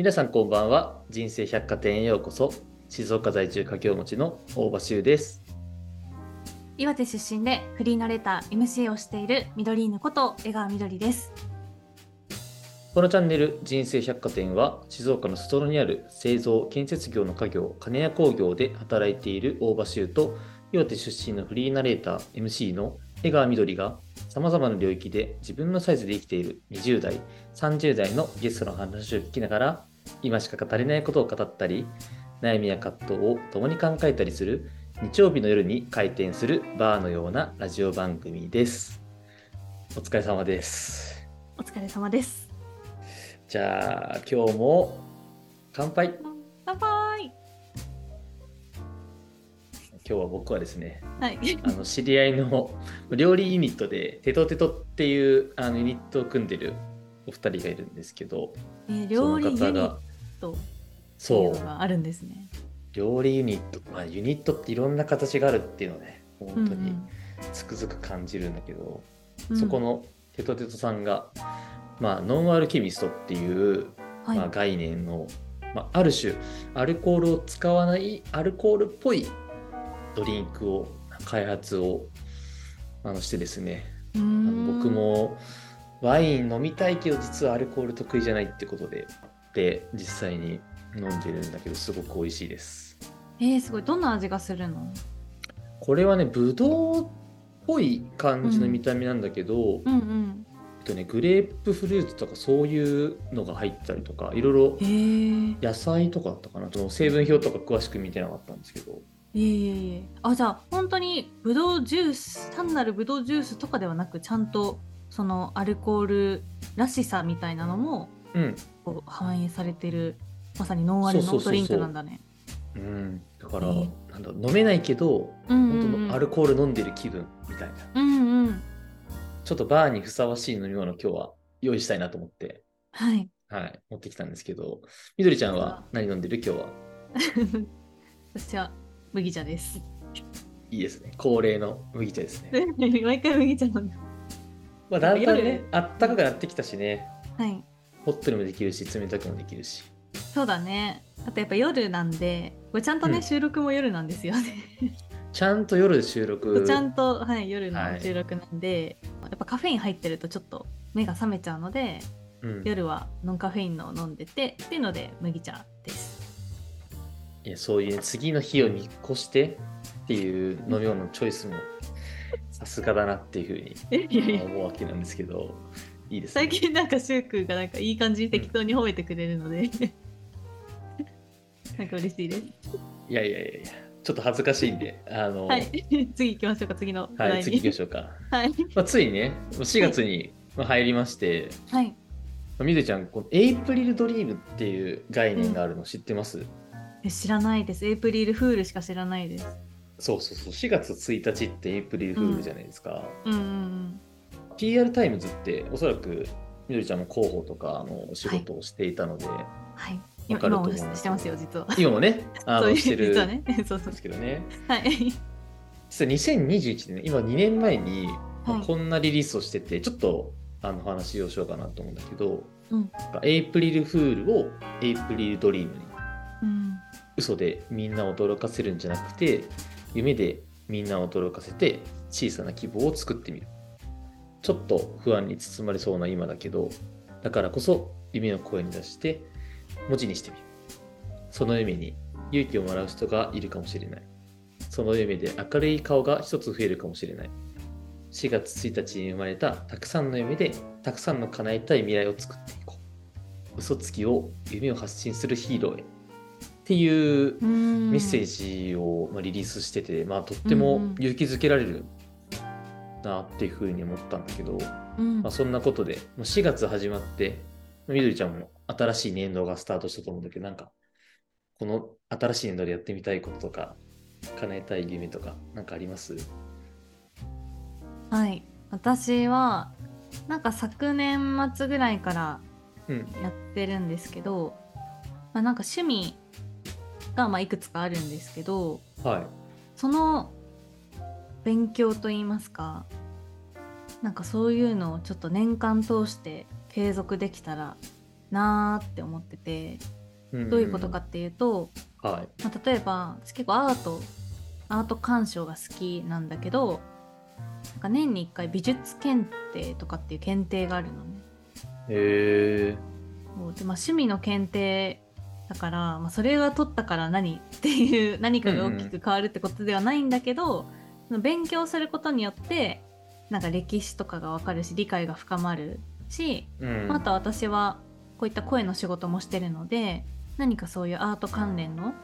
皆さんこんばんは。人生百貨店へようこそ。静岡在住家業持ちの大場修です。岩手出身でフリーナレーター MC をしている緑犬こと江川みどりです。このチャンネル人生百貨店は静岡の外にある製造建設業の家業金谷工業で働いている大場修と岩手出身のフリーナレーター MC の江川みどりがさまざまな領域で自分のサイズで生きている20代30代のゲストの話を聞きながら今しか語れないことを語ったり悩みや葛藤を共に考えたりする日曜日の夜に開店するバーのようなラジオ番組です。お疲れ様です。お疲れ様です。じゃあ今日も乾杯。乾杯。今日は僕はですねはい。あの知り合いの料理ユニットでテトテトっていうあのユニットを組んでるお二人がいるんですけどえー料理ユニその方ッがトっていそうがあるんですね。料理ユニット、まあ、ユニットっていろんな形があるっていうのをね本当にうんつくづく感じるんだけど、うん。そこのテトテトさんが、まあ、ノンアルケミストっていう、はい、まあ、概念の、まあ、ある種アルコールを使わないアルコールっぽいドリンクを開発をあのしてですね僕もワイン飲みたいけど実はアルコール得意じゃないってことでで実際に飲んでるんだけどすごく美味しいです。えー、すごい。どんな味がするの？これはねブドウっぽい感じの見た目なんだけど、うんうん。えっとね、グレープフルーツとかそういうのが入ったりとかいろいろ野菜とかだったかな。その成分表とか詳しく見てなかったんですけど。いえいえ。あじゃあ本当にブドウジュース単なるブドウジュースとかではなくちゃんとそのアルコールらしさみたいなのもうん、こう反映されてるまさにノンアルそうそうそうそう。のドリンクなんだね。うん、だから、えー。なんだ飲めないけどうんうんうん。本当のアルコール飲んでる気分みたいな。うんうんちょっとバーにふさわしい飲み物を今日は用意したいなと思って、はい。はい、持ってきたんですけど、みどりちゃんは何飲んでる？今日は。私は麦茶です。いいですね。恒例の麦茶ですね。毎回麦茶飲んでまあ、だんだんね夜、あったかくなってきたしね、はい。ホットにもできるし、冷たくもできるし。そうだね。あとやっぱ夜なんでこれちゃんとね、うん。収録も夜なんですよね。ちゃんと夜収録。ちゃんと、はい、夜のはい。収録なんで、やっぱカフェイン入ってるとちょっと目が覚めちゃうのでうん、夜はノンカフェインのを飲んでてっていうので麦茶です。いやそういう、ね、次の日を見越してっていう飲み物のチョイスもさすがだなっていうふうに思うわけなんですけど、いいですね。最近なんかシュウ君がなんかいい感じに適当に褒めてくれるので、なんか嬉しいです。いやいやいやいや、ちょっと恥ずかしいんで、あの、はい。次行きましょうか次の話はい、次行きましょうか。はい。まあ、ついにね、もう4月にまあ入りまして、はい。まあみどりちゃん、このエイプリルドリームっていう概念があるの知ってます、え知らないです。エイプリルフールしか知らないですそうそうそう、4月1日ってエイプリルフールじゃないですか。うんうん PR タイムズっておそらくみどりちゃんも広報とかのお仕事をしていたので、はい。してますよ実は。今もね、あのしてる。実はね。そうんですけどね。はい。実は2021年、今2年前に、まあはいこんなリリースをしてて、ちょっとあの話をしようかなと思うんだけど、うん。エイプリルフールをエイプリルドリームに。うん。嘘でみんなを驚かせるんじゃなくて夢でみんなを驚かせて小さな希望を作ってみる。ちょっと不安に包まれそうな今だけどだからこそ夢を声に出して文字にしてみる。その夢に勇気をもらう人がいるかもしれない。その夢で明るい顔が一つ増えるかもしれない。4月1日に生まれたたくさんの夢でたくさんの叶えたい未来を作っていこう。嘘つきを夢を発信するヒーローへ。っていうメメッセージをまあリリースしてて、まあ、とっても勇気づけられるなっていうふうに思ったんだけど、うん。まあ、そんなことでもう4月始まってみどりちゃんも新しい年度がスタートしたと思うんだけどなんかこの新しい年度でやってみたいこととか叶えたい夢とかなんかあります？はい。私はなんか昨年末ぐらいからうん。やってるんですけど、まあ、なんか趣味がまあいくつかあるんですけどはいその勉強といいますかなんかそういうのをちょっと年間通して継続できたらなーって思っててうんどういうことかっていうと、はい。まあ、例えば私結構アートアート鑑賞が好きなんだけどなんか年に1回美術検定とかっていう検定があるのね。へえ。そうでまあ、趣味の検定だから、まあ、それが取ったから何っていう 何かが大きく変わるってことではないんだけど、その勉強することによってなんか歴史とかが分かるし理解が深まるし、うん。また私はこういった声の仕事もしてるので何かそういうアート関連の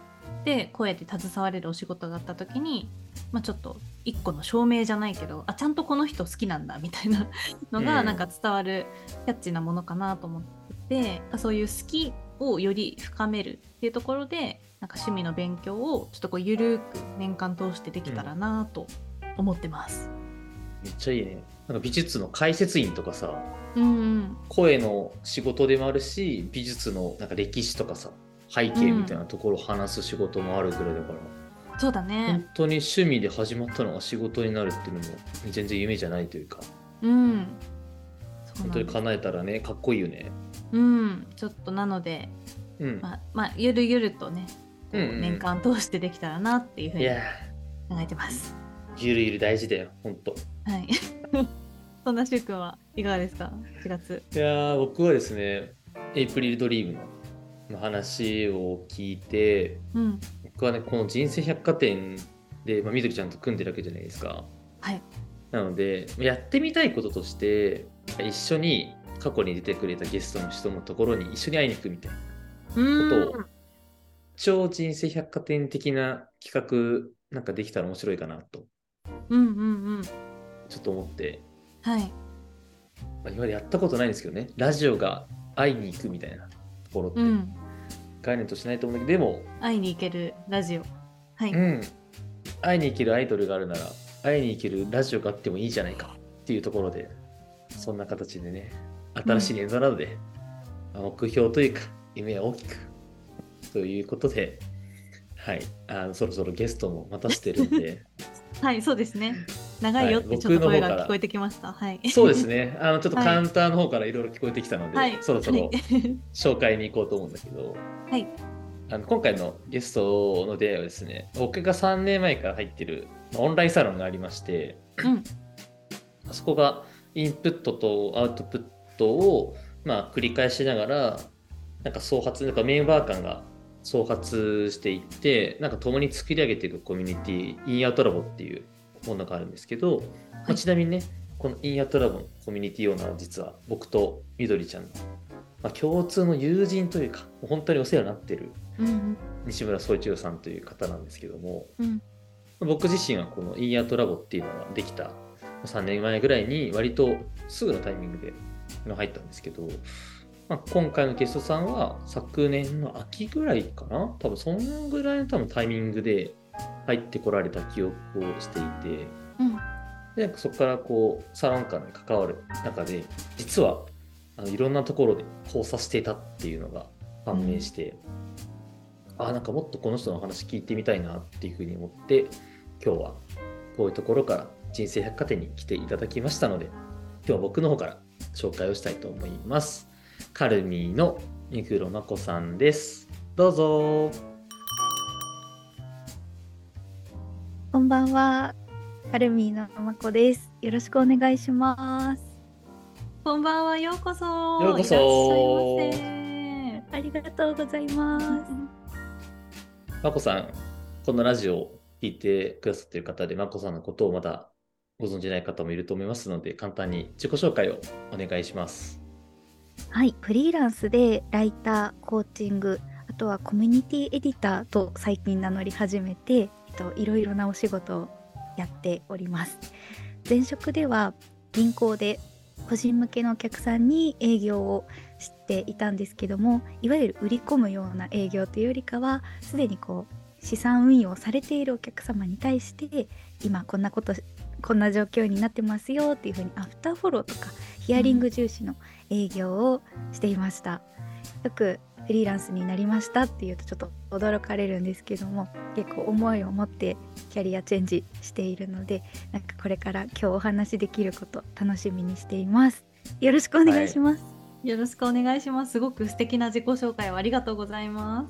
で声で携われるお仕事があった時に、まあ、ちょっと一個の証明じゃないけどあちゃんとこの人好きなんだみたいなのがうんなんか伝わるキャッチーなものかなと思ってて、そういう好きをより深めるっていうところでなんか趣味の勉強をちょっとこうゆるく年間通してできたらなと思ってます。めっちゃいいね。なんか美術の解説員とかさ、うん、うん、声の仕事でもあるし、美術のなんか歴史とかさ、背景みたいなところを話す仕事もあるぐらいだから、そうだね本。当に趣味で始まったのが仕事になるっていうのも全然夢じゃないというか、うん。本当に叶えたらね、かっこいいよね。うん、ちょっとなので、うん。まあ、まあ、ゆるゆるとね、こう年間通してできたらなっていうふうに考えてます。ー、ゆるゆる大事だよ、本当。はい。そんなしゅうくんはいかがですか ?4 月。いやー僕はですね、エイプリルドリームの話を聞いて、うん。僕はね、この人生百貨店で、まあ、みどりちゃんと組んでるわけじゃないですか。はい。なので、やってみたいこととして、一緒に過去に出てくれたゲストの人のところに一緒に会いに行くみたいな。うことを、超人生百貨店的な企画なんかできたら面白いかなと、うんうんうん。ちょっと思って、はい。まあ、今までやったことないんですけどね、ラジオが会いに行くみたいなところって。うん。概念としないと思うんだけど、でも、会いに行けるラジオ。はい。うん、会いに行けるアイドルがあるなら、会いに行けるラジオがあってもいいじゃないかっていうところで、そんな形でね、新しい年度なので、まあ目標というか、夢は大きくということで、はい、あのそろそろゲストも待たせてるんで、はい、そうですね。長いよってはいちょっと声が聞こえてきました。はい。そうですね、あのちょっとはいカウンターの方からいろいろ聞こえてきたので、はい。そろそろはい。紹介に行こうと思うんだけど、はい。あの今回のゲストの出会いはですね、僕が3年前から入ってるまあオンラインサロンがありまして、うん。そこがインプットとアウトプットをまあ繰り返しながら、なんか創発、なんかメンバー間が創発していって、なんか共に作り上げていくコミュニティ、インアウトラボっていうものがあるんですけど、まあちなみにね、このインアウトラボのコミュニティオーナーは実は僕とみどりちゃん。の、まあ、共通の友人というか、本当にお世話になってるうん西村総一郎さんという方なんですけども、うん。僕自身はこのインアートラボっていうのができた3年前ぐらいに割とすぐのタイミングで入ったんですけど、まあ、今回のゲストさんは昨年の秋ぐらいかな？多分そんぐらいの多分タイミングで入ってこられた記憶をしていてうん。でそこからこうサロン間に関わる中で実はあのいろんなところで交差していたっていうのが判明して、あなんかもっとこの人の話聞いてみたいなっていうふうに思って今日はこういうところから人生百貨店に来ていただきましたので今日は僕の方から紹介をしたいと思いますカルミーの目黒真子さんですどうぞこんばんは。カルミーのまこです。よろしくお願いします。こんばんは、ようこそ。ようこそいらっしゃいませ。ありがとうございます。まこさんこのラジオを聞いてくださっている方でまこさんのことをまだご存じない方もいると思いますので簡単に自己紹介をお願いしますはい、フリーランスでライター、コーチング、あとはコミュニティエディターと最近名乗り始めて、えっと、いろいろなお仕事をやっております。前職では銀行で個人向けのお客さんに営業をしていたんですけどもいわゆる売り込むような営業というよりかはすでにこう資産運用されているお客様に対して今こんなことこんな状況になってますよっていうふうにアフターフォローとかヒアリング重視の営業をしていました。よくフリーランスになりましたっていうとちょっと驚かれるんですけども結構思いを持ってキャリアチェンジしているのでなんかこれから今日お話しできること楽しみにしていますよろしくお願いします、よろしくお願いします。すごく素敵な自己紹介をありがとうございま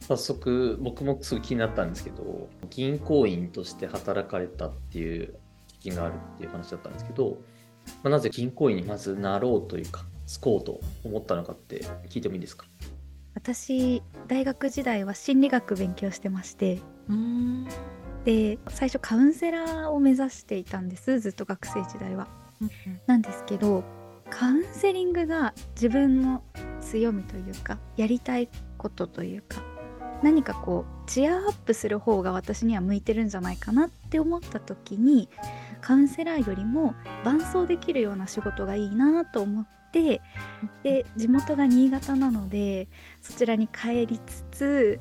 す。早速僕もすごい気になったんですけど銀行員として働かれたっていう経験があるっていう話だったんですけど、まあ、なぜ銀行員にまずなろうというかつこうと思ったのかって聞いてもいいですか？私大学時代は心理学勉強してまして。で最初カウンセラーを目指していたんですずっと学生時代は。なんですけどカウンセリングが自分の強みというかやりたいことというか何かこうチアアップする方が私には向いてるんじゃないかなって思った時にカウンセラーよりも伴走できるような仕事がいいなと思ってで地元が新潟なのでそちらに帰りつつ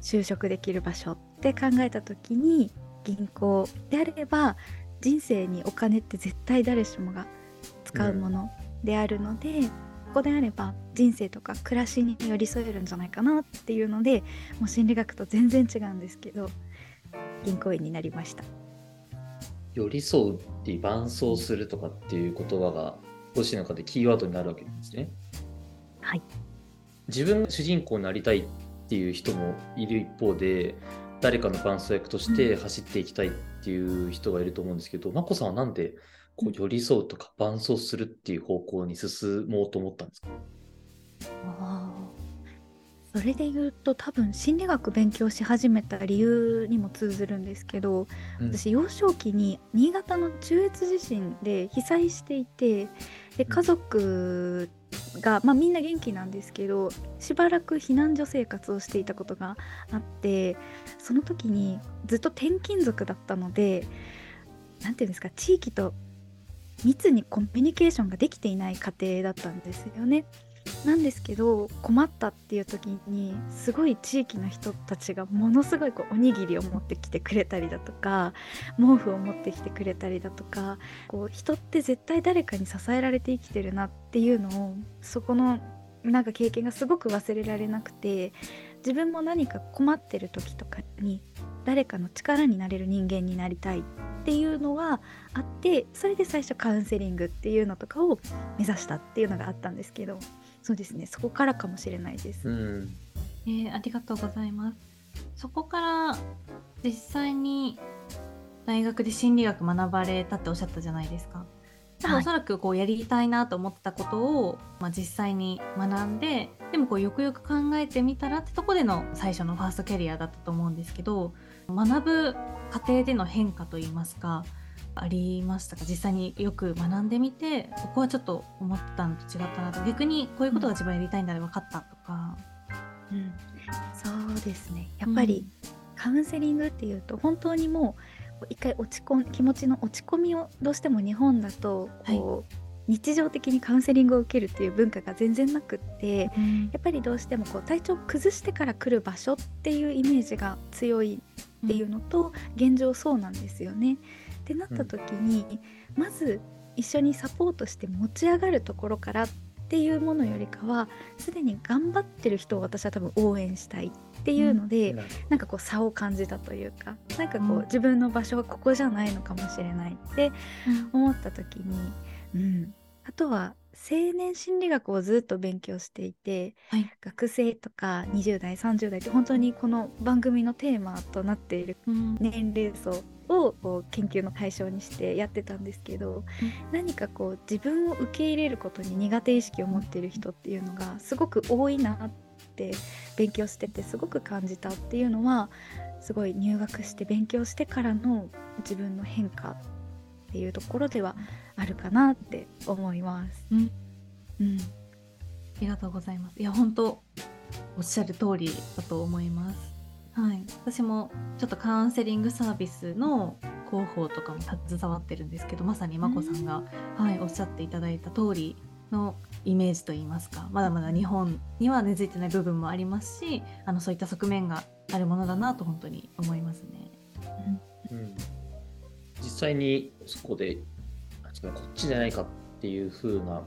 就職できる場所って考えた時に銀行であれば人生にお金って絶対誰しもが使うものであるので、ここであれば人生とか暮らしに寄り添えるんじゃないかなっていうのでもう心理学と全然違うんですけど銀行員になりました。寄り添うって伴走するとかっていう言葉がご自身の中でキーワードになるわけなんですね。はい。自分が主人公になりたいっていう人もいる一方で誰かの伴走役として走っていきたいっていう人がいると思うんですけど、まこさんはなんでこう寄り添うとか伴走するっていう方向に進もうと思ったんですか？それで言うと多分心理学勉強し始めた理由にも通ずるんですけど、うん私幼少期に新潟の中越地震で被災していてで家族が、まあ、みんな元気なんですけどしばらく避難所生活をしていたことがあってその時にずっと転勤族だったので何ていうんですか地域と密にコミュニケーションができていない家庭だったんですよね。なんですけど困ったっていう時にすごい地域の人たちがものすごいこうおにぎりを持ってきてくれたりだとか毛布を持ってきてくれたりだとかこう人って絶対誰かに支えられて生きてるなっていうのをそこのなんか経験がすごく忘れられなくて自分も何か困ってる時とかに誰かの力になれる人間になりたいっていうのがあってそれで最初カウンセリングっていうのとかを目指したっていうのがあったんですけど。そうですねそこからかもしれないです。うんえーありがとうございます。そこから実際に大学で心理学学ばれたっておっしゃったじゃないですか。多分はいおそらくこうやりたいなと思ってたことを、まあ、実際に学んででもこうよくよく考えてみたらってとこでの最初のファーストキャリアだったと思うんですけど学ぶ過程での変化といいますかありましたか？実際によく学んでみてここはちょっと思ってたのと違ったなと。逆にこういうことが自分やりたいんだで分かったとか。うん、そうですね。やっぱり、カウンセリングっていうと本当にもう一回落ち込ん気持ちの落ち込みをどうしても日本だとこう、日常的にカウンセリングを受けるっていう文化が全然なくってやっぱりどうしてもこう体調を崩してから来る場所っていうイメージが強いっていうのと、現状そうなんですよね。ってなった時に、まず一緒にサポートして持ち上がるところからっていうものよりかはすでに頑張ってる人を私は多分応援したいっていうので、なるほなんかこう差を感じたというかなんかこう、うん。自分の場所はここじゃないのかもしれないって思った時に、うん、あとは青年心理学をずっと勉強していて、はい。学生とか20代30代って本当にこの番組のテーマとなっているうん。年齢層をこう研究の対象にしてやってたんですけど、何かこう自分を受け入れることに苦手意識を持っている人っていうのがすごく多いなって勉強しててすごく感じたっていうのはすごい入学して勉強してからの自分の変化っていうところではあるかなって思います。うんうんありがとうございます。いや、本当おっしゃる通りだと思います。はい。私もちょっとカウンセリングサービスの広報とかも携わってるんですけど、まさにまこさんが、はい、おっしゃっていただいた通りのイメージといいますか、まだまだ日本には根付いてない部分もありますし、あのそういった側面があるものだなと本当に思いますね。うん実際にそこでこっちじゃないかっていう風な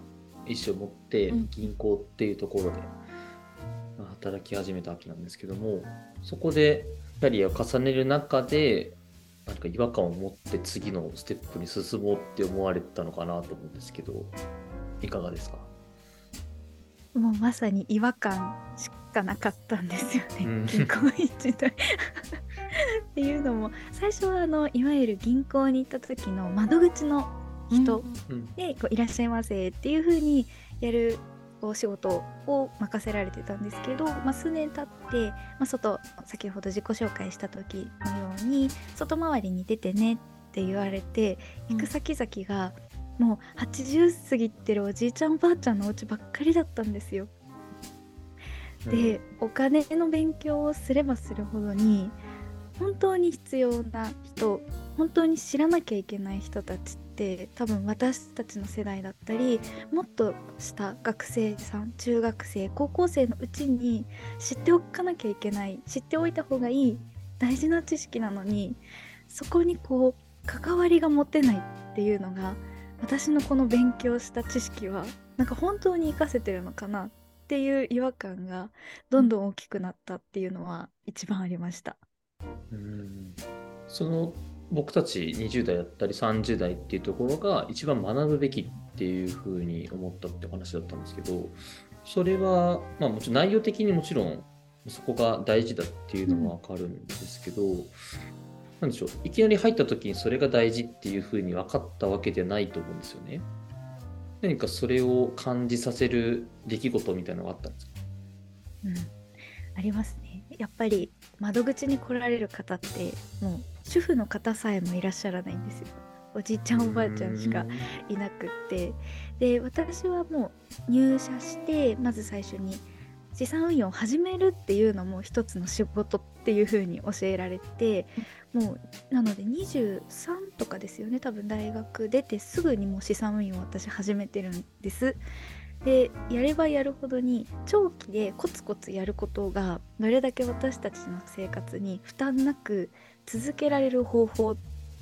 意思を持ってうん銀行っていうところでまあ働き始めたわけなんですけどもそこでキャリアを重ねる中で何か違和感を持って次のステップに進もうって思われたのかなと思うんですけどいかがですか？もうまさに違和感しかなかったんですよね、うん。銀行員時代。っていうのも最初はあのいわゆる銀行に行った時の窓口の人うん。でこういらっしゃいませっていう風にやるお仕事を任せられてたんですけど、まあ、数年経って、まあ、外先ほど自己紹介した時のように外回りに出てねって言われて行く先々がもう80過ぎてるおじいちゃんおばあちゃんのお家ばっかりだったんですよ。で、お金の勉強をすればするほどに本当に必要な人本当に知らなきゃいけない人たちって多分私たちの世代だったりもっとした学生さん中学生高校生のうちに知っておかなきゃいけない知っておいた方がいい大事な知識なのにそこにこう関わりが持てないっていうのが私のこの勉強した知識はなんか本当に活かせてるのかなっていう違和感がどんどん大きくなったっていうのは一番ありました。うんその僕たち20代だったり30代っていうところが一番学ぶべきっていうふうに思ったって話だったんですけどそれは、まあ、もちろん内容的にもちろんそこが大事だっていうのは分かるんですけど、なんでしょういきなり入った時にそれが大事っていうふうに分かったわけではないと思うんですよね。何かそれを感じさせる出来事みたいなのがあったんですか？うん、ありますね。やっぱり窓口に来られる方ってもう主婦の方さえもいらっしゃらないんですよ。おじいちゃんおばあちゃんしかいなくってで私はもう入社してまず最初に資産運用を始めるっていうのも一つの仕事っていう風に教えられてもうなので23とかですよね多分大学出てすぐにもう資産運用を私始めてるんです。でやればやるほどに長期でコツコツやることがどれだけ私たちの生活に負担なく続けられる方法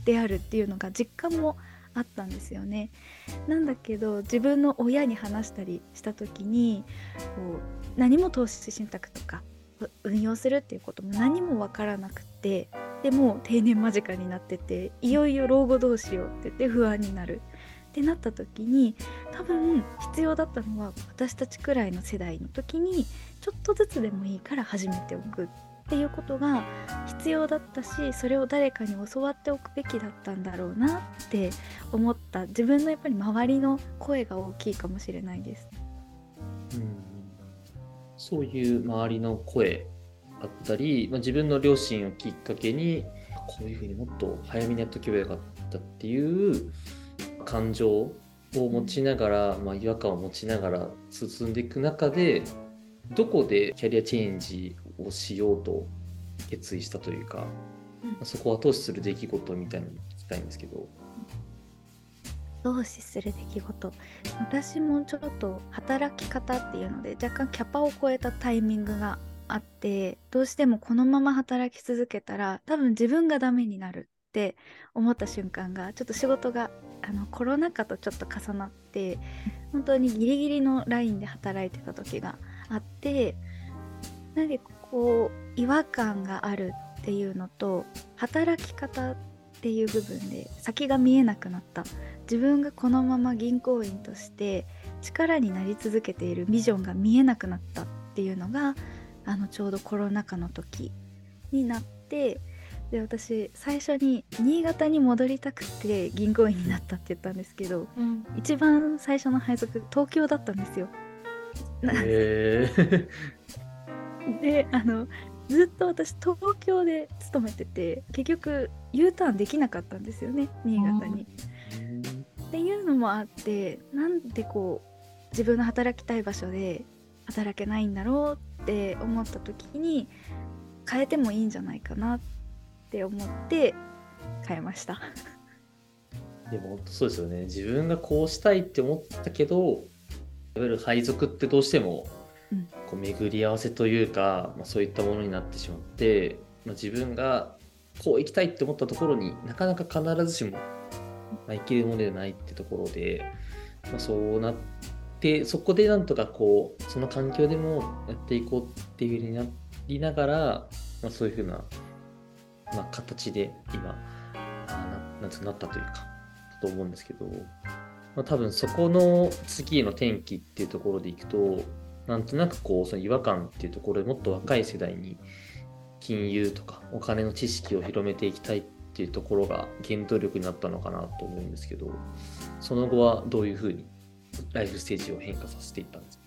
であるっていうのが実感もあったんですよね。なんだけど自分の親に話したりした時にこう何も投資信託とか運用するっていうことも何も分からなくてでも定年間近になってていよいよ老後どうしようって言って不安になるってなった時に多分必要だったのは私たちくらいの世代の時にちょっとずつでもいいから始めておくっていうことが必要だったしそれを誰かに教わっておくべきだったんだろうなって思った自分のやっぱり周りの声が大きいかもしれないです。うんそういう周りの声だったり、まあ、自分の両親をきっかけにこういうふうにもっと早めにやっとけばよかったっていう感情を持ちながら、まあ、違和感を持ちながら進んでいく中でどこでキャリアチェンジをしようと決意したというか、うんまあそこを後押しする出来事みたいなのを聞きたいんですけど。同視する出来事私もちょっと働き方っていうので若干キャパを超えたタイミングがあってどうしてもこのまま働き続けたら多分自分がダメになるって思った瞬間がちょっと仕事があのコロナ禍とちょっと重なって本当にギリギリのラインで働いてた時があってなんでこう違和感があるっていうのと働き方っていう部分で先が見えなくなった。自分がこのまま銀行員として力になり続けているビジョンが見えなくなったっていうのがあのちょうどコロナ禍の時になってで私最初に新潟に戻りたくて銀行員になったって言ったんですけどうん。一番最初の配属東京だったんですよ。なへーであのずっと私東京で勤めてて結局 U ターンできなかったんですよね新潟に。っていうのもあってなんでこう自分の働きたい場所で働けないんだろうって思った時に変えてもいいんじゃないかなって思って変えました。でも本当そうですよね。自分がこうしたいって思ったけど、いわゆる配属ってどうしてもうんこう巡り合わせというか、まあ、そういったものになってしまって、まあ、自分がこう行きたいって思ったところになかなか必ずしも、まあ、行けるものではないってところで、まあ、そうなってそこでなんとかこうその環境でもやっていこうっていうふうになりながら、まあ、そういうふうな、まあ、形で今あななんつうなったというかと思うんですけど、まあ、多分そこの次の転機っていうところでいくと、なんとなくこうその違和感っていうところでもっと若い世代に金融とかお金の知識を広めていきたいっていうところが原動力になったのかなと思うんですけどその後はどういうふうにライフステージを変化させていったんですか？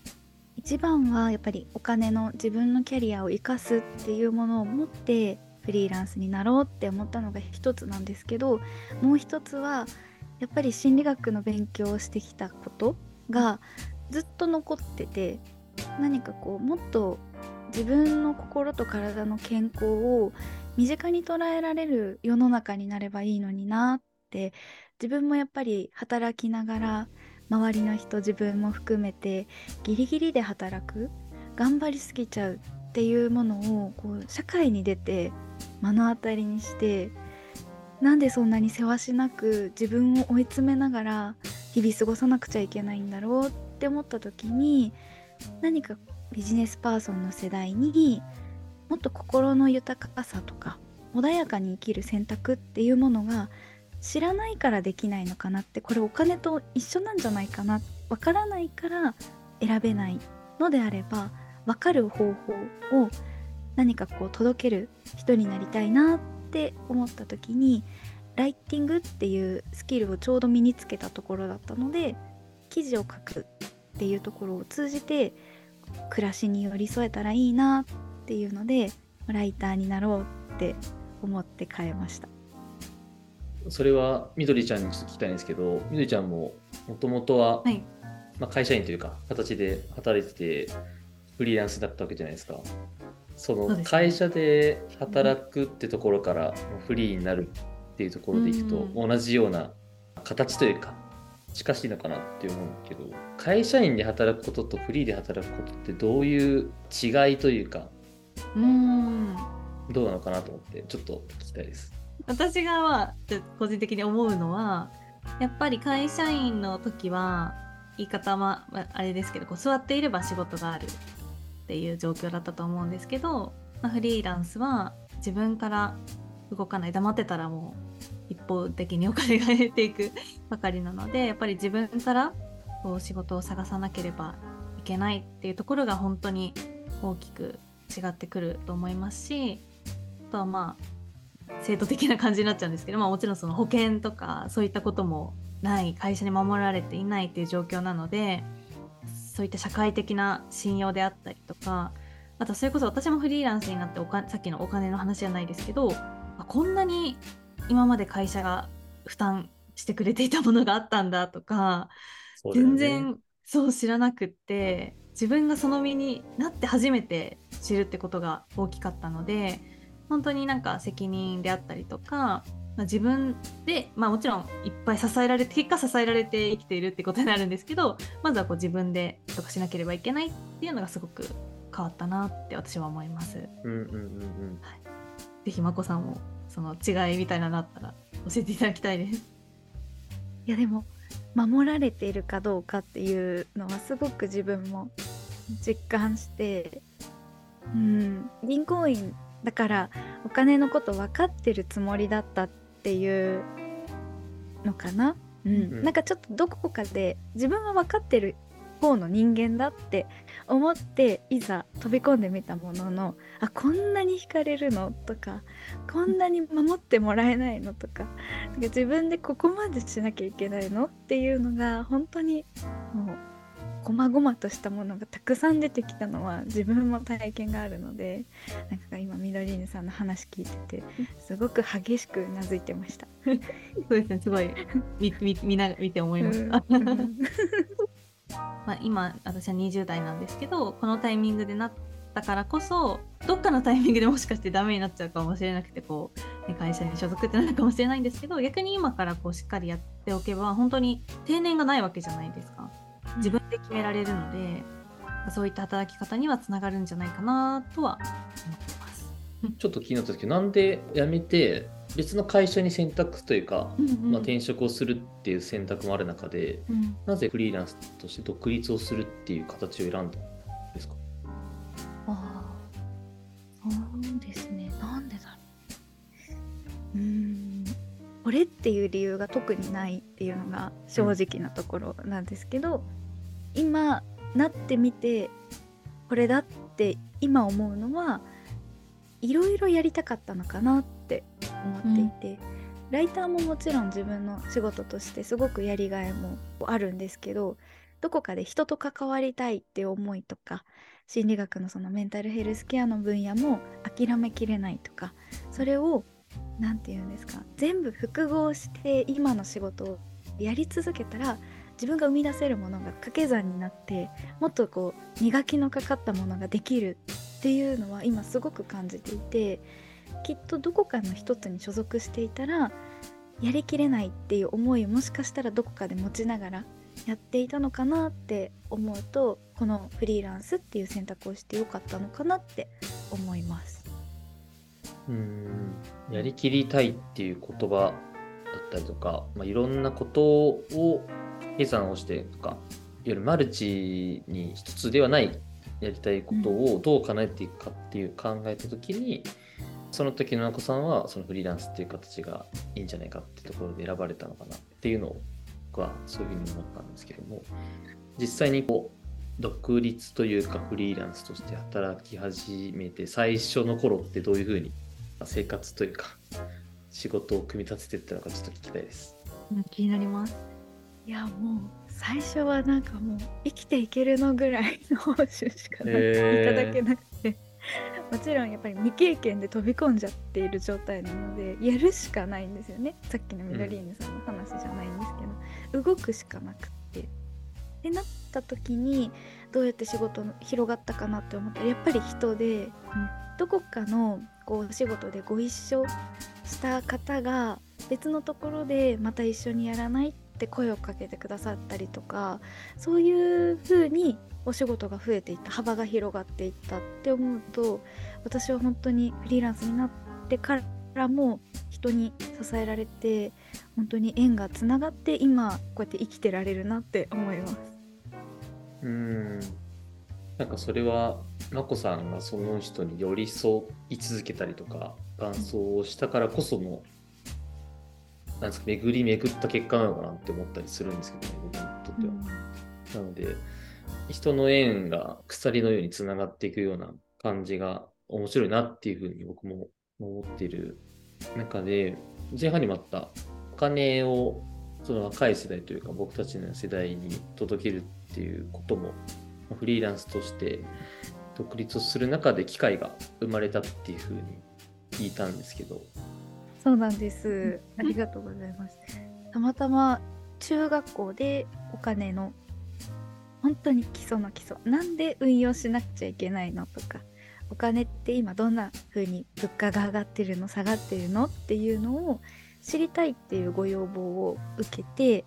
一番はやっぱりお金の自分のキャリアを生かすっていうものを持ってフリーランスになろうって思ったのが一つなんですけどもう一つはやっぱり心理学の勉強をしてきたことがずっと残ってて何かこうもっと自分の心と体の健康を身近に捉えられる世の中になればいいのになって自分もやっぱり働きながら周りの人自分も含めてギリギリで働く頑張りすぎちゃうっていうものをこう社会に出て目の当たりにしてなんでそんなにせわしなく自分を追い詰めながら日々過ごさなくちゃいけないんだろうって思った時に何かビジネスパーソンの世代にもっと心の豊かさとか穏やかに生きる選択っていうものが知らないからできないのかなってこれお金と一緒なんじゃないかなわからないから選べないのであれば分かる方法を何かこう届ける人になりたいなって思った時にライティングっていうスキルをちょうど身につけたところだったので記事を書くっていうところを通じて暮らしに寄り添えたらいいなっていうのでライターになろうって思って変えました。それはみどりちゃんにちょっと聞きたいんですけどみどりちゃんももともとは、はい。まあ、会社員というか形で働いててフリーランスだったわけじゃないですか。その会社で働くってところからフリーになるっていうところでいくとう同じような形というか近しいのかなって思うけど会社員で働くこととフリーで働くことってどういう違いというかうーんどうなのかなと思ってちょっと聞きたいです。私がは個人的に思うのはやっぱり会社員の時は言い方はまああれですけどこう座っていれば仕事があるっていう状況だったと思うんですけど、まあ、フリーランスは自分から動かない黙ってたらもう一方的にお金が減っていくばかりなのでやっぱり自分からこう仕事を探さなければいけないっていうところが本当に大きく違ってくると思いますしあとはまあ制度的な感じになっちゃうんですけど、まあ、もちろんその保険とかそういったこともない会社に守られていないっていう状況なのでそういった社会的な信用であったりとかあとそれこそ私もフリーランスになっておかさっきのお金の話じゃないですけどこんなに今まで会社が負担してくれていたものがあったんだとかね。全然そう知らなくって自分がその身になって初めて知るってことが大きかったので本当になんか責任であったりとか、まあ、自分で、まあ、もちろんいっぱい支えられて結果支えられて生きているってことになるんですけどまずはこう自分でとかしなければいけないっていうのがすごく変わったなって私は思います。うんうんうんうん。ぜひまこさんもその違いみたいなのあったら教えていただきたいです。いやでも守られているかどうかっていうのはすごく自分も実感してうん銀行員だからお金のこと分かってるつもりだったっていうのかな、うん。うん。なんかちょっとどこかで自分は分かってる方の人間だって思っていざ飛び込んでみたもののあこんなに惹かれるのとかこんなに守ってもらえないのとかなんか自分でここまでしなきゃいけないのっていうのが本当にもう細々としたものがたくさん出てきたのは自分も体験があるのでなんか今みどりぬさんの話聞いててすごく激しくうなずいてました。そうですねすごい見見見な見て思いました。うん まあ、今私は20代なんですけどこのタイミングでなったからこそどっかのタイミングでもしかしてダメになっちゃうかもしれなくてこう、ね、会社に所属ってなるかもしれないんですけど逆に今からこうしっかりやっておけば本当に定年がないわけじゃないですか自分で決められるので、そういった働き方にはつながるんじゃないかなとは思ってます。ちょっと気になったんですけどなんで辞めて別の会社に選択というか、うんうん。まあ、転職をするっていう選択もある中でうん。なぜフリーランスとして独立をするっていう形を選んだんですか？ああそうですね。なんでだろう。うーん。これっていう理由が特にないっていうのが正直なところなんですけど、今なってみてこれだって今思うのはいろいろやりたかったのかなってって思っていて、ライターももちろん自分の仕事としてすごくやりがいもあるんですけどどこかで人と関わりたいって思いとか心理学のそのメンタルヘルスケアの分野も諦めきれないとかそれを何て言うんですか全部複合して今の仕事をやり続けたら自分が生み出せるものが掛け算になってもっとこう磨きのかかったものができるっていうのは今すごく感じていてきっとどこかの一つに所属していたらやりきれないっていう思いをもしかしたらどこかで持ちながらやっていたのかなって思うとこのフリーランスっていう選択をしてよかったのかなって思います。うんやりきりたいっていう言葉だったりとか、まあ、いろんなことを計算をしてとかいわゆるマルチに一つではないやりたいことをどう叶えていくかっていう考えた時に、その時のなこさんはそのフリーランスっていう形がいいんじゃないかってところで選ばれたのかなっていうのを僕はそういうふうに思ったんですけども実際にこう独立というかフリーランスとして働き始めて最初の頃ってどういうふうに生活というか仕事を組み立てていったのかちょっと聞きたいです。うん気になります。いやもう最初はなんかもう生きていけるのぐらいの報酬しかいただけなくて、もちろんやっぱり未経験で飛び込んじゃっている状態なのでやるしかないんですよね。さっきのミドリーヌさんの話じゃないんですけど、動くしかなくって。ってなった時にどうやって仕事の広がったかなって思ったらやっぱり人で、どこかのこうお仕事でご一緒した方が別のところでまた一緒にやらないって声をかけてくださったりとかそういう風にお仕事が増えていった幅が広がっていったって思うと私は本当にフリーランスになってからも人に支えられて本当に縁がつながって今こうやって生きてられるなって思います。うんなんかそれはまこさんがその人に寄り添い続けたりとか伴走をしたからこそのなんですか巡り巡った結果なのかなって思ったりするんですけどね僕にとっては。なので人の縁が鎖のようにつながっていくような感じが面白いなっていうふうに僕も思っている中で前半にもあったお金をその若い世代というか僕たちの世代に届けるっていうこともフリーランスとして独立をする中で機会が生まれたっていうふうに聞いたんですけどそうなんです。ありがとうございます。たまたま中学校でお金の本当に基礎の基礎なんで運用しなくちゃいけないのとかお金って今どんな風に物価が上がってるの下がってるのっていうのを知りたいっていうご要望を受けて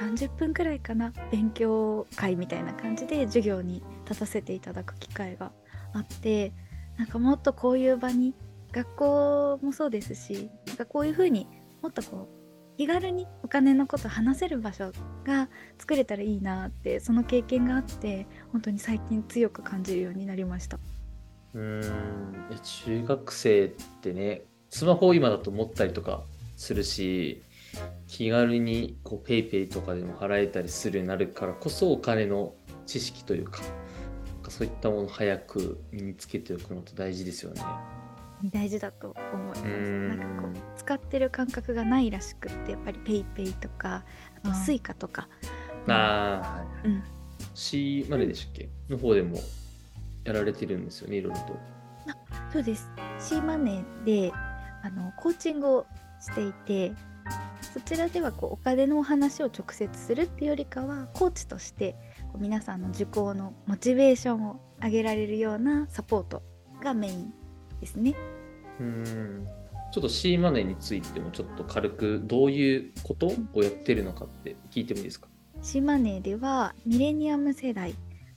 30分くらいかな勉強会みたいな感じで授業に立たせていただく機会があってなんかもっとこういう場に学校もそうですしなんかこういう風にもっとこう気軽にお金のこと話せる場所が作れたらいいなってその経験があって本当に最近強く感じるようになりました。うん中学生ってねスマホを今だと持ったりとかするし気軽にこうペイペイとかでも払えたりするようになるからこそお金の知識というかかそういったものを早く身につけておくのって大事ですよね。大事だと思います。うん。なんかこう使ってる感覚がないらしくってやっぱりペイペイとかあとあー。スイカとか、ああ、うん。C まででしたっけ？の方でもやられてるんですよね、いろいろと。そうです。C マネーであのコーチングをしていてそちらではこうお金のお話を直接するっていうよりかはコーチとしてこう皆さんの受講のモチベーションを上げられるようなサポートがメインですね。うーんちょっと C マネーについてもちょっと軽くどういうことをやってるのかって聞いてもいいですか？C マネーではミレニアム世代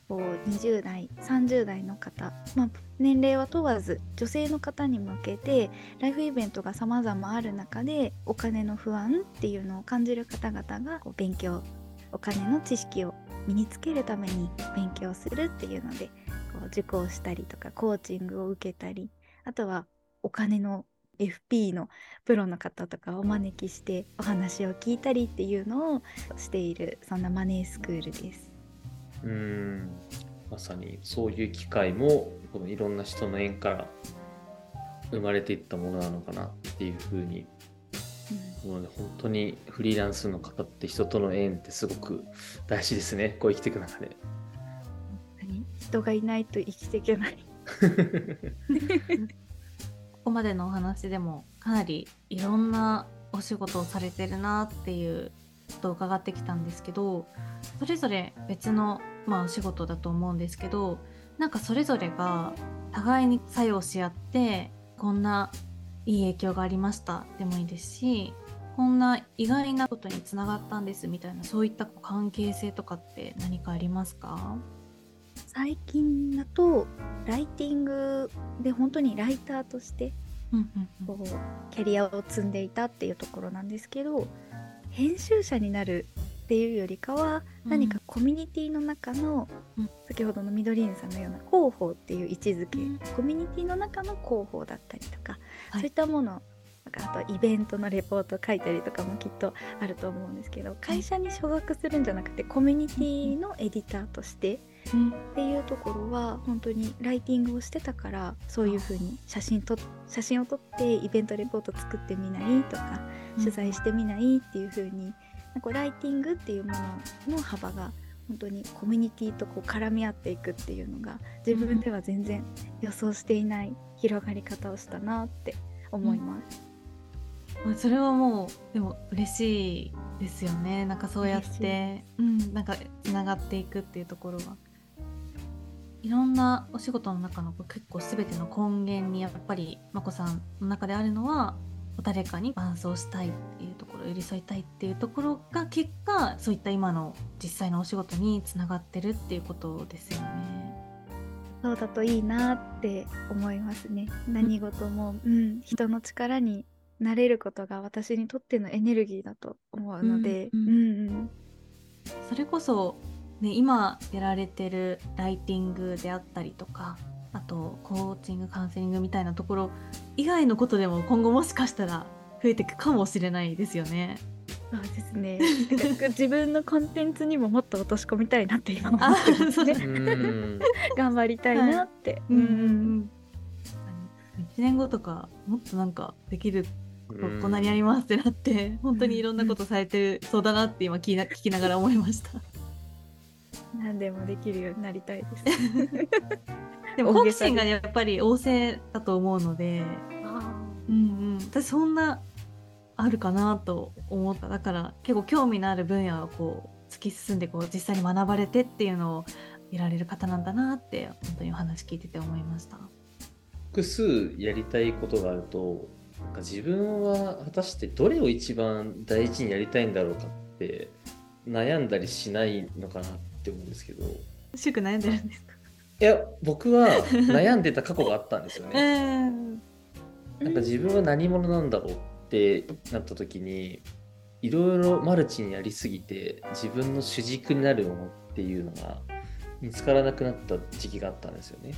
こう20代30代の方、まあ、年齢は問わず女性の方に向けてライフイベントが様々ある中でお金の不安っていうのを感じる方々がこう勉強お金の知識を身につけるために勉強するっていうのでこう受講したりとかコーチングを受けたりあとはお金の FP のプロの方とかをお招きしてお話を聞いたりっていうのをしているそんなマネースクールです。うーんまさにそういう機会もこのいろんな人の縁から生まれていったものなのかなっていうふうに思うので本当にフリーランスの方って人との縁ってすごく大事ですねこう生きていく中で。何人がいないと生きていけない。ここまでのお話でもかなりいろんなお仕事をされてるなっていうことを伺ってきたんですけどそれぞれ別の、まあ、お仕事だと思うんですけどなんかそれぞれが互いに作用し合ってこんないい影響がありましたでもいいですしこんな意外なことにつながったんですみたいなそういった関係性とかって何かありますか？最近だとライティングで本当にライターとしてこうキャリアを積んでいたっていうところなんですけど編集者になるっていうよりかはうん。何かコミュニティの中の、うん。先ほどの緑園さんのような広報っていう位置づけ、うん。コミュニティの中の広報だったりとか、はい。そういったものあとイベントのレポート書いたりとかもきっとあると思うんですけど会社に所属するんじゃなくてコミュニティのエディターとしてうんっていうところは本当にライティングをしてたからそういう風に写真と写真を撮ってイベントレポート作ってみないとか取材してみないっていう風になんかライティングっていうものの幅が本当にコミュニティとこう絡み合っていくっていうのが自分では全然予想していない広がり方をしたなって思います。まあそれはもうでも嬉しいですよね。なんかそうやってうん。なんかつながっていくっていうところはいろんなお仕事の中の結構全ての根源にやっぱりまこさんの中であるのは誰かに伴走したいっていうところ寄り添いたいっていうところが結果そういった今の実際のお仕事につながってるっていうことですよね。そうだといいなって思いますね。何事も、うん、人の力になれることが私にとってのエネルギーだと思うので、うんうん。うんうん。それこそ、ね、今やられてるライティングであったりとかあとコーチングカウンセリングみたいなところ以外のことでも今後もしかしたら増えていくかもしれないですよね。そうですね。なんか 自分のコンテンツにももっと落とし込みたいなって今思あってね。うん頑張りたいなって。うんうんうん1年後とかもっとなんかできるここんなにありますってなって本当にいろんなことされてそうだなって今聞きな聞きながら思いました。何でもできるようになりたいです。でも好奇心がやっぱり旺盛だと思うので、うんうん、私そんなあるかなと思った。だから結構興味のある分野をこう突き進んでこう実際に学ばれてっていうのをいられる方なんだなって本当にお話聞いてて思いました。複数やりたいことがあるとなんか自分は果たしてどれを一番大事にやりたいんだろうかって悩んだりしないのかなって思うんですけどシュク悩んでるんですか？いや僕は悩んでた過去があったんですよえね。ー なんか自分は何者なんだろうってなった時にいろいろマルチにやりすぎて自分の主軸になるものっていうのが見つからなくなった時期があったんですよね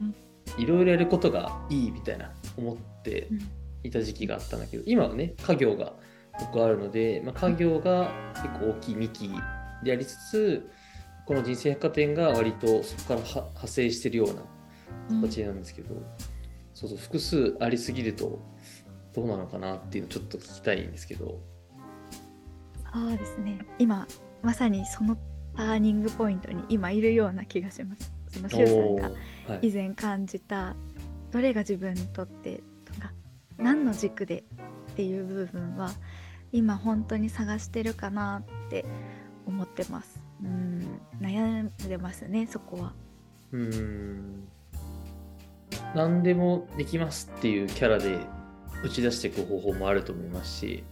うん。いろいろやることがいいみたいな思ってうんいた時期があったんだけど今はね家業が僕あるので、まあ、家業が結構大きい幹でありつつこの人生百貨店が割とそこからは派生してるような形なんですけど、そうそう複数ありすぎるとどうなのかなっていうのをちょっと聞きたいんですけどそうですね。今まさにそのターニングポイントに今いるような気がします。そのシュウさんが以前感じたどれが自分にとってとか何の軸でっていう部分は今本当に探してるかなって思ってます。うん悩んでますねそこは。うーん何でもできますっていうキャラで打ち出していく方法もあると思いますし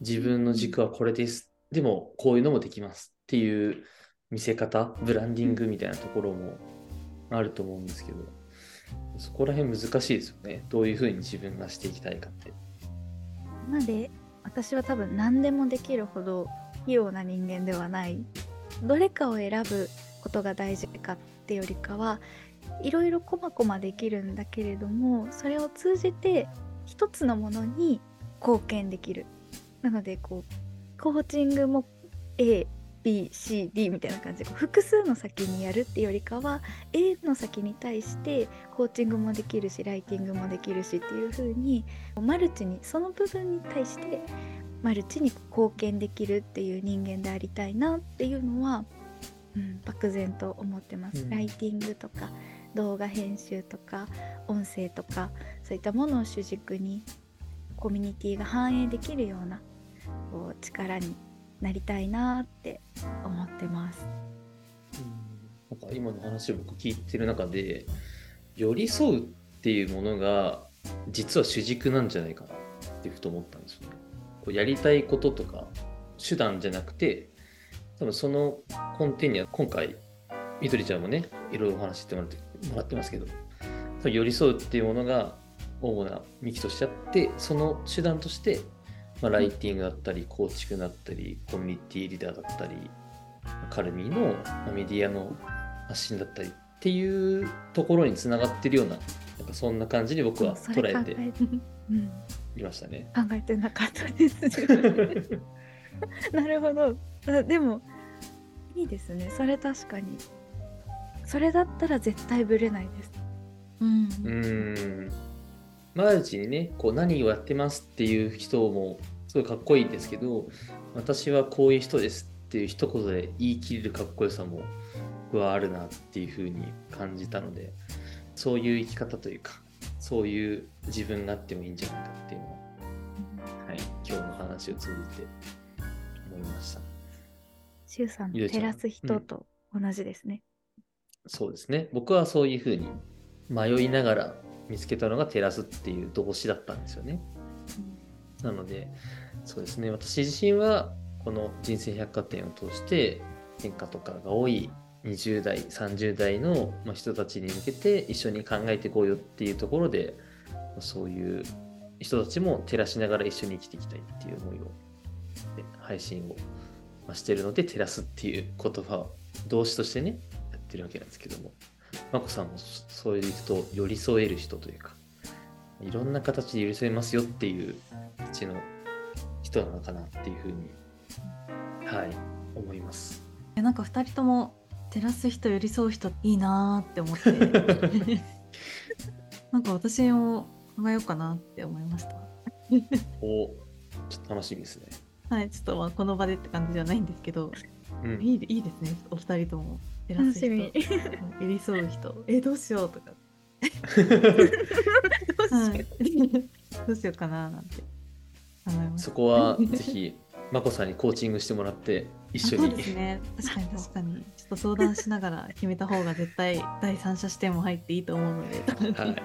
自分の軸はこれですでもこういうのもできますっていう見せ方ブランディングみたいなところもあると思うんですけどそこら辺難しいですよねどういうふうに自分がしていきたいかって。なので私は多分何でもできるほど器用な人間ではないどれかを選ぶことが大事かってよりかはいろいろこまこまできるんだけれどもそれを通じて一つのものに貢献できる。なのでこうコーチングも ABCD みたいな感じで複数の先にやるっていうよりかは A の先に対してコーチングもできるしライティングもできるしっていう風にマルチにその部分に対してマルチに貢献できるっていう人間でありたいなっていうのは、うん、漠然と思ってます。うんライティングとか動画編集とか音声とかそういったものを主軸にコミュニティが反映できるようなこう力になりたいなって思ってます。なんか今の話を僕聞いてる中で寄り添うっていうものが実は主軸なんじゃないかなってふと思ったんですよね。こうやりたいこととか手段じゃなくて多分その根底には今回みどりちゃんもねいろいろお話してもらってもらってますけど寄り添うっていうものが主な幹としてあってその手段として、まあ、ライティングだったり構築だったりコミュニティリーダーだったりカルミーのメディアの発信だったりっていうところにつながってるようななんかそんな感じに僕は捉えて、いましたね。考えてなかったです。なるほど。あでもいいですね。それ確かに。それだったら絶対ブレないです。うんうーんマルチにねこう何をやってますっていう人もすごいかっこいいですけど私はこういう人ですっていう一言で言い切れるかっこよさも僕はあるなっていうふうに感じたのでそういう生き方というかそういう自分があってもいいんじゃないかっていうのは、はい、今日の話を通じて思いました。シュウさんの照らす人と同じですね。そうですね。僕はそういうふうに迷いながら見つけたのが照らすっていう動詞だったんですよね。なので、そうですね、私自身はこの人生百貨店を通して変化とかが多い20代、30代の人たちに向けて一緒に考えていこうよっていうところで、そういう人たちも照らしながら一緒に生きていきたいっていう思いを配信をしてるので、照らすっていう言葉を動詞としてね、やってるわけなんですけども、まこさんもそういう人と寄り添える人というか、いろんな形で寄り添えますよっていううちの人なのかなっていうふうに、はい、思います。なんか2人とも照らす人寄り添う人いいなーって思って。なんか私も考えようかなって思いました。おちょっと楽しみですね。はいちょっとまあこの場でって感じじゃないんですけど。うん、いいいいですね。お二人とも。照らす人。楽寄り添う人。えどうしようとか。どうしよはい。どうしようかななんて。考えましたそこはぜひ、まこさんにコーチングしてもらって、一緒にあそう。ですね確かに 確かにちょっと相談しながら決めた方が絶対第三者視点も入っていいと思うのではい。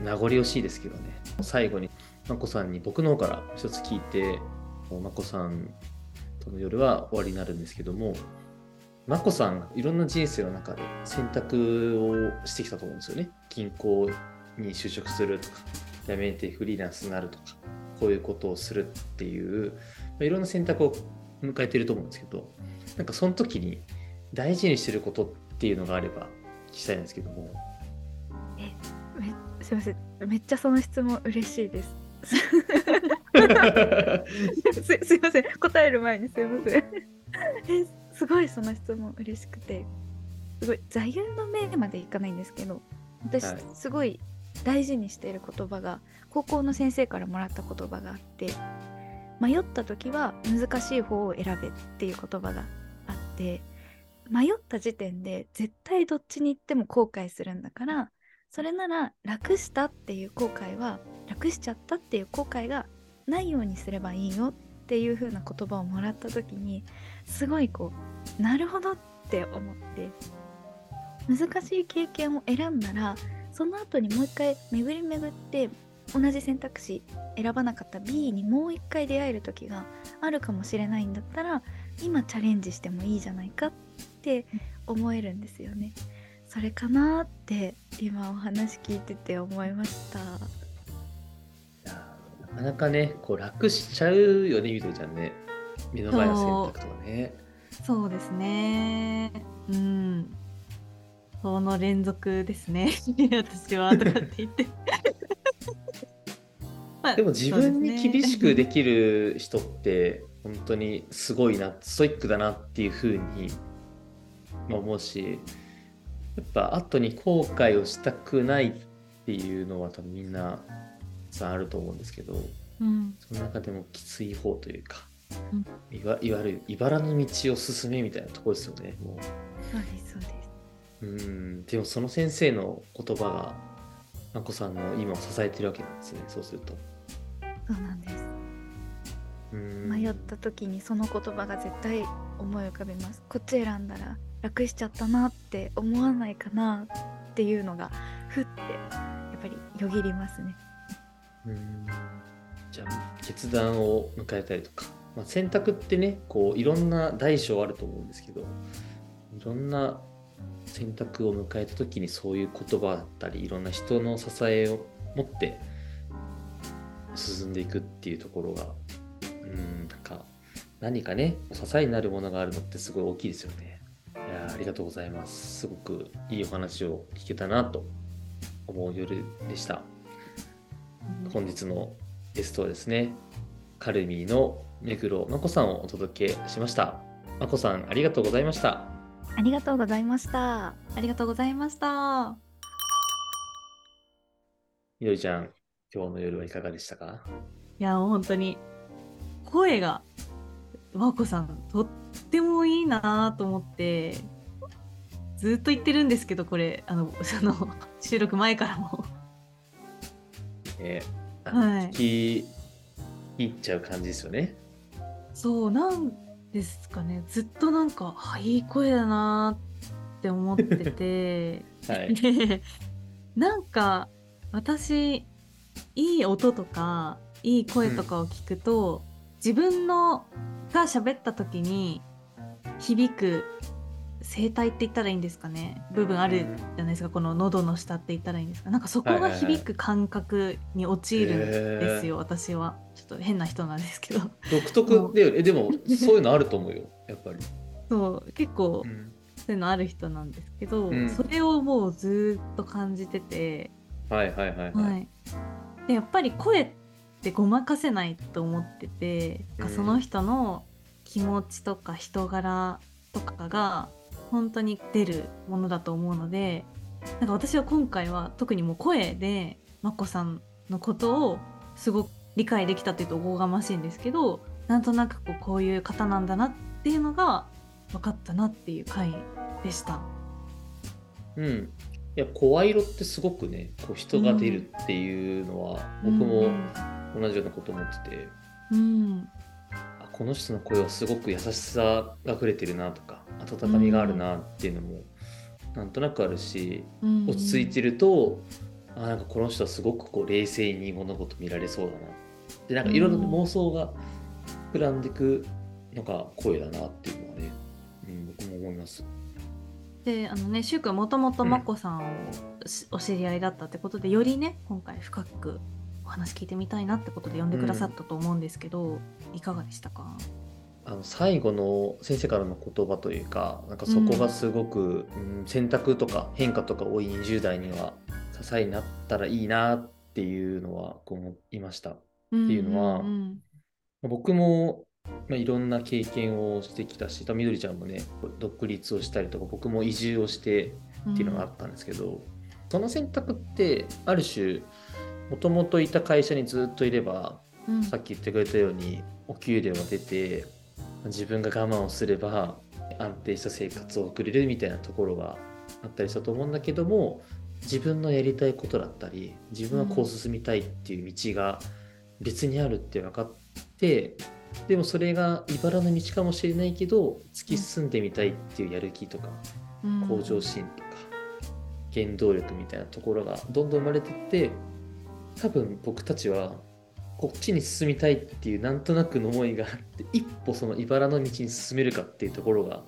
名残惜しいですけどね。最後に、まこさんに僕の方から一つ聞いて、まこさんとの夜は終わりになるんですけども、まこさんがいろんな人生の中で選択をしてきたと思うんですよね。銀行に就職するとか、辞めてフリーランスになるとか、こういうことをするっていう、まあいろんな選択を迎えていると思うんですけど、なんかその時に大事にしてることっていうのがあれば聞きたいんですけども。めすいません。めっちゃその質問嬉しいです。すすいません。答える前にすいません。えすごいその質問嬉しくて。すごい座右の銘までいかないんですけど、私、はいすごい大事にしている言葉が高校の先生からもらった言葉があって迷った時は難しい方を選べっていう言葉があって迷った時点で絶対どっちに行っても後悔するんだからそれなら楽したっていう後悔は楽しちゃったっていう後悔がないようにすればいいよっていう風な言葉をもらった時にすごいこうなるほどって思って難しい経験を選んだらその後にもう一回巡り巡って同じ選択肢選ばなかった B にもう一回出会える時があるかもしれないんだったら今チャレンジしてもいいじゃないかって思えるんですよね。それかなって今お話聞いてて思いました。なかなかね、こう楽しちゃうよね、ゆうとちゃんね。目の前の選択とかね。そうですねうんその連続ですね。私はとかって言って。まあでも自分に厳しくでききる人って本当にすごいなストイックだなっていうふうに思うしやっぱ後に後悔をしたくないっていうのは多分みんなさあると思うんですけどうん。その中でもきつい方というか、うん。いわいわゆる茨の道を進めみたいなところですよねもそうですそうですううん。でもその先生の言葉がまこさんの今を支えてるわけなんですねそうすると。そうなんです。うん。迷った時にその言葉が絶対思い浮かべます。こっち選んだら楽しちゃったなって思わないかなっていうのがふってやっぱりよぎりますね。うん。じゃあ決断を迎えたりとか、まあ、選択ってねこういろんな大小あると思うんですけどいろんな選択を迎えた時にそういう言葉だったりいろんな人の支えを持って進んでいくっていうところがうんなんか何かね支えになるものがあるのってすごい大きいですよね。いやありがとうございます。すごくいいお話を聞けたなと思う夜でした。本日のゲストはですね、カルミーの目黒まこさんをお届けしました。まこさん、ありがとうございました。ありがとうございましたありがとうございました。みどりちゃん、今日の夜はいかがでしたか？いや、本当に声が、和子さん、とってもいいなと思って、ずっと言ってるんですけど、これ、あの、その、収録前からも。えーはい聞き入っちゃう感じですよね。そう、なんですかね、ずっとなんか、あ、いい声だなって思ってて、はい。でなんか私いい音とかいい声とかを聞くと、自分のが喋った時に響く声帯って言ったらいいんですかね？部分あるじゃないですか？この喉の下って言ったらいいんですか？なんかそこがはいはいはい。響く感覚に陥るんですよ、私は。ちょっと変な人なんですけど。独特で、えでも、そういうのあると思うよ、やっぱり。そう。結構うん。そういうのある人なんですけど、うん。それをもうずっと感じてて。はいはいはいはい。はい、でやっぱり声ってごまかせないと思ってて、うん。その人の気持ちとか人柄とかが本当に出るものだと思うのでなんか私は今回は特にもう声でまこさんのことをすごく理解できたっていうとおこがましいんですけどなんとなくこうこういう方なんだなっていうのが分かったなっていう回でした。うん。いや、声色ってすごくね、こう人が出るっていうのは、僕も同じようなこと思ってて、うんあこの人の声はすごく優しさが溢れてるなとか温かみがあるなっていうのもなんとなくあるし、うん。落ち着いてるとあなんかこの人はすごくこう冷静に物事見られそうだな。でなんかいろいろうん。妄想が膨らんでくのが声だなっていうのはね、うん、僕も思います。であのねしゅうくんもともとまこさんをしお知り合いだったってことでよりね今回深くお話聞いてみたいなってことで呼んでくださったと思うんですけど、いかがでしたか？あの最後の先生からの言葉というかなんかそこがすごく、うん選択とか変化とか多い20代には支えになったらいいなっていうのはこう思いました。っていうのはん僕も、まあ、いろんな経験をしてきたし、みどりちゃんもね、独立をしたりとか、僕も移住をしてっていうのがあったんですけど、その選択って、ある種、もともといた会社にずっといれば、うんさっき言ってくれたように、お給料が出て、自分が我慢をすれば安定した生活を送れるみたいなところがあったりしたと思うんだけども、自分のやりたいことだったり、自分はこう進みたいっていう道が別にあるって分かって、でもそれが茨の道かもしれないけど、突き進んでみたいっていうやる気とか、うん。向上心とか原動力みたいなところがどんどん生まれてって多分僕たちはこっちに進みたいっていうなんとなくの思いがあって一歩その茨の道に進めるかっていうところが、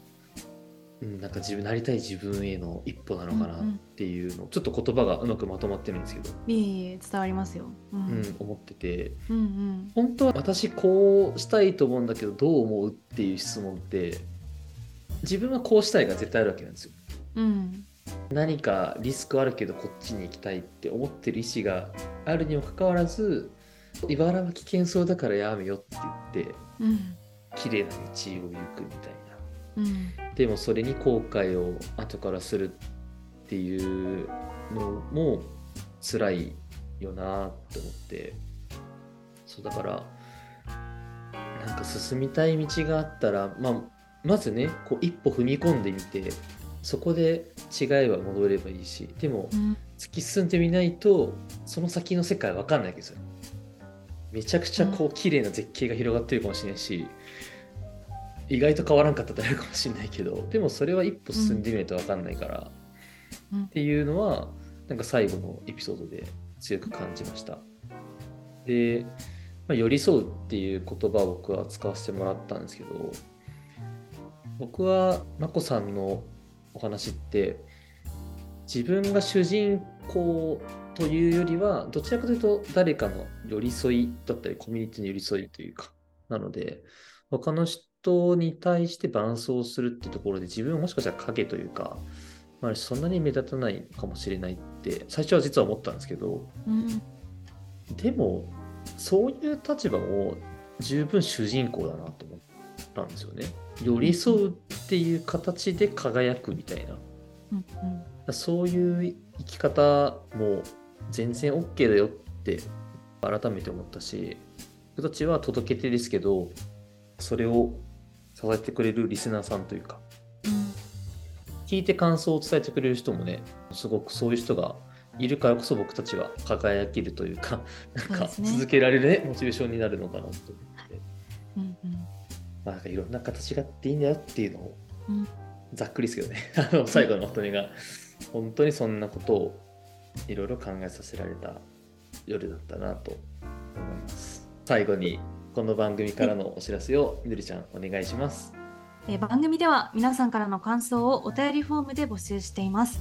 うん、なんか自分なりたい自分への一歩なのかなっていうのをちょっと言葉がうまくまとまってるんですけど、いえいえ伝わりますよ。ううんん、思ってて。うんうん。本当は私こうしたいと思うんだけどどう思うっていう質問って自分はこうしたいが絶対あるわけなんですよ。うん。何かリスクあるけどこっちに行きたいって思ってる意思があるにもかかわらず茨は危険そうだからやめよって言ってうん綺麗な道を行くみたいな。うんでもそれに後悔を後からするっていうのも辛いよなって思って。そうだからなんか進みたい道があったら、まあ、まずねこう一歩踏み込んでみてそこで違いは戻ればいいしでもうん。突き進んでみないとその先の世界わかんないわけですよめちゃくちゃこう綺麗な絶景が広がってるかもしれないし、意外と変わらんかったってあるかもしれないけどでもそれは一歩進んでみないとわかんないから、うん。っていうのはなんか最後のエピソードで強く感じました。で、まあ、寄り添うっていう言葉を僕は使わせてもらったんですけど僕はまこさんのお話って自分が主人公というよりはどちらかというと誰かの寄り添いだったりコミュニティの寄り添いというかなので他の人に対して伴走するってところで自分はもしかしたら影というか、まあ、そんなに目立たないかもしれないって最初は実は思ったんですけどうんでもそういう立場も十分主人公だなと思ったんですよね。寄り添うっていう形で輝くみたいな。うんそういう生き方も全然 OK だよって改めて思ったし僕たちは届け手ですけどそれを支えてくれるリスナーさんというか聞いて感想を伝えてくれる人もねすごくそういう人がいるからこそ僕たちは輝けるというか なんか続けられるねモチベーションになるのかなと思って、うんうん。まあ、なんかいろんな形があっていいんだよっていうのをうん。ざっくりですけどね。あの最後のまとめが。本当にそんなことをいろいろ考えさせられた夜だったなと思います。最後にこの番組からのお知らせをみどりちゃんお願いします。え番組では皆さんからの感想をお便りフォームで募集しています。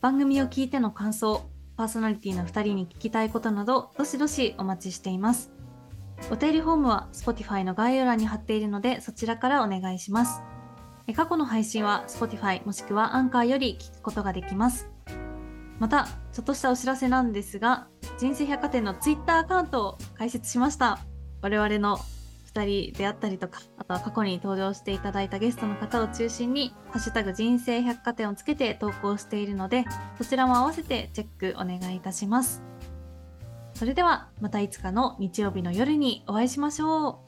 番組を聞いての感想パーソナリティの2人に聞きたいことなどどしどしお待ちしています。お便りフォームは Spotify の概要欄に貼っているのでそちらからお願いします。え過去の配信は Spotify もしくはアンカーより聞くことができます。またちょっとしたお知らせなんですが人生百貨店の Twitter アカウントを開設しました。我々の2人であったりとかあとは過去に登場していただいたゲストの方を中心に「ハッシュタグ人生百貨店」をつけて投稿しているのでそちらも合わせてチェックお願いいたします。それではまたいつかの日曜日の夜にお会いしましょう。